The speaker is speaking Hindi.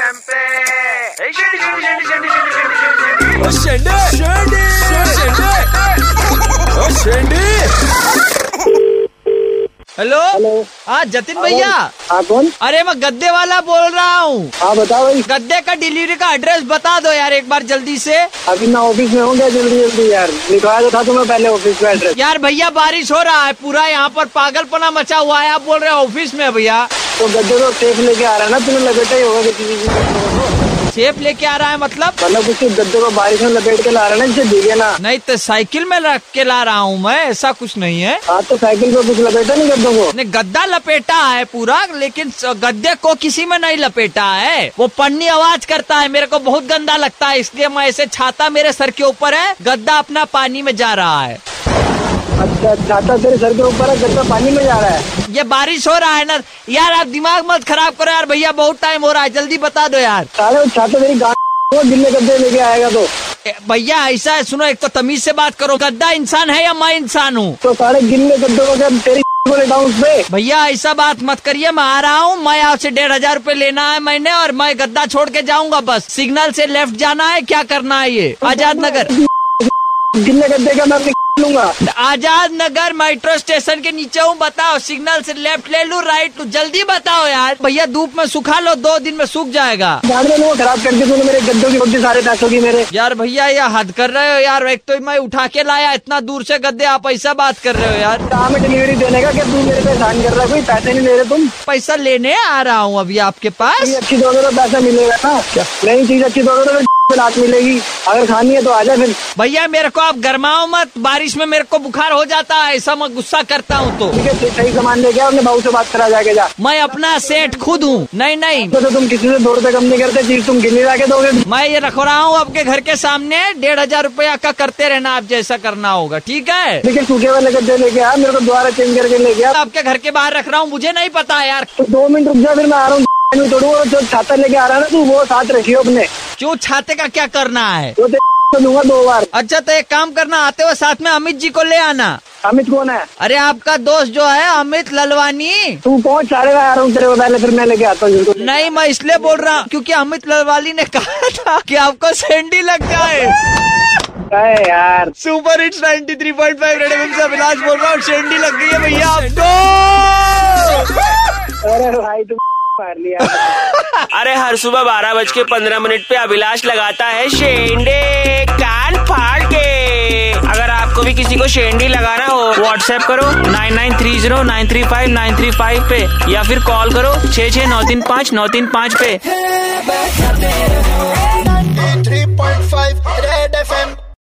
Şende. Şende. Şende. हेलो। हाँ जतिन भैया। हाँ कौन अरे मैं गद्दे वाला बोल रहा हूँ। हाँ बताओ भाई। गद्दे का डिलीवरी का एड्रेस बता दो यार एक बार जल्दी से। अभी मैं ऑफ़िस में हूँ क्या? जल्दी जल्दी यार। लिखवाया तो था तुम्हें पहले ऑफ़िस का एड्रेस। यार भैया बारिश हो रहा है पूरा यहाँ पर पागलपना मचा हुआ है आप बोल रहे हो ऑफ़िस में भैया। तो गद्दे तो सेफ़ लेके आ रहा है ना तुम्हें लपेटा ही होगा किसी सेफ़ लेके आ रहा है मतलब? मतलब कुछ गद्दे को बारिश में लपेट के ला रहा है ना भीगे ना। नहीं तो साइकिल में रख के ला रहा हूँ मैं ऐसा कुछ नहीं है। हाँ तो साइकिल पे कुछ लपेटा नहीं गद्दों को? ने गद्दा लपेटा है पूरा लेकिन गद्दे को किसी में नहीं लपेटा है। वो पन्नी आवाज़ करता है मेरे को बहुत गंदा लगता है इसलिए मैं ऐसे छाता मेरे सर के ऊपर है गद्दा अपना पानी में जा रहा है। अच्छा छाता तेरे सर के ऊपर है गद्दा पानी में जा रहा है। ये बारिश हो रहा है ना यार आप दिमाग मत खराब करो यार भैया बहुत टाइम हो रहा है जल्दी बता दो यार। सारे छाता तेरी गिल्ले गद्दे लेके आएगा तो। भैया ऐसा है सुनो एक तो तमीज से बात करो गद्दा इंसान है या मैं इंसान हूँ? तो सारे गिल्ले गद्दों को तेरी भैया ऐसा बात मत करिए मैं आ रहा हूँ मैं आपसे डेढ़ हज़ार रूपए लेना है मैंने और मैं गद्दा छोड़ के जाऊँगा बस। सिग्नल से लेफ़्ट जाना है क्या करना है ये? आज़ाद नगर। गिल्ले गद्दे का मैं लूँगा। आज़ाद नगर मेट्रो स्टेशन के नीचे हूँ बताओ सिग्नल से लेफ़्ट ले लूँ राइट लू? जल्दी बताओ यार। भैया धूप में सुखा लो दो दिन में सूख जाएगा। खराब कर दी मेरे गद्दों की रोटी सारे पैसों की मेरे। यार भैया ये हद कर रहे हो यार। एक तो मैं उठा के लाया इतना दूर से गद्दे आप ऐसा बात कर रहे हो यार। कहाँ में डिलीवरी देने का? क्या तू मेरे पे कर रहा है? कोई पैसे नहीं ले रहे तुम। पैसा लेने आ रहा हूँ अभी आपके पास। अच्छी दोगे तो पैसा मिलेगा ना। नई चीज़ अच्छी दोगे तो रात मिलेगी। अगर खानी है तो आ जा फिर। भैया मेरे को आप गरमाओ मत। बारिश में मेरे को बुखार हो जाता है। ऐसा मैं गुस्सा करता हूँ तो। ठीक है सही सामान लेके अपने भाऊ से बात करा जाके जा। मैं अपना सेठ खुद हूँ। नहीं नहीं। तो, तो तुम किसी से दो रुपए कम नहीं करते चीज़ तुम गिनी लाके दोगे। मैं ये रख रहा हूँ आपके घर के सामने। डेढ़ हज़ार रूपया का करते रहना आप जैसा करना होगा। ठीक है? लेकिन सूखे वाले गद्दे लेके आ मेरे को दोबारा चेंज करके लेके आ। आपके घर के बाहर रख रहा हूँ मुझे नहीं पता यार। तो दो मिनट रुक जा फिर मैं आ रहा हूँ। तोड़ूँगा जो छाता लेके आ रहा है ना तू वो साथ रखियो अपने। क्यों छाते का क्या करना है? वो तो दूँगा दो बार। अच्छा तो एक काम करना आते हुए साथ में अमित जी को ले आना। अमित कौन है? अरे आपका दोस्त जो है अमित ललवानी। तू कौन मैं आ रहा हूँ तेरे पहले फिर मैं लेके आता हूँ नहीं मैं इसलिए बोल रहा हूँ क्योंकि अमित ललवानी ने कहा था कि आपको सैंडी लग जाए। यार। सुपर हिट्स 93.5 रेड एफएम से अभिलाष बोल रहा हूँ सैंडी लग गई है भैया आपको अरे भाई तुम मार लिया अरे हर सुबह बारह बज के पंद्रह मिनट पे अभिलाष लगाता है शेंडे कान फाड़ के। अगर आपको भी किसी को शेंडी लगाना हो व्हाट्सएप करो nine nine three zero nine three five nine three five पे या फिर कॉल करो छः छः नौ तीन पाँच नौ तीन पाँच पे।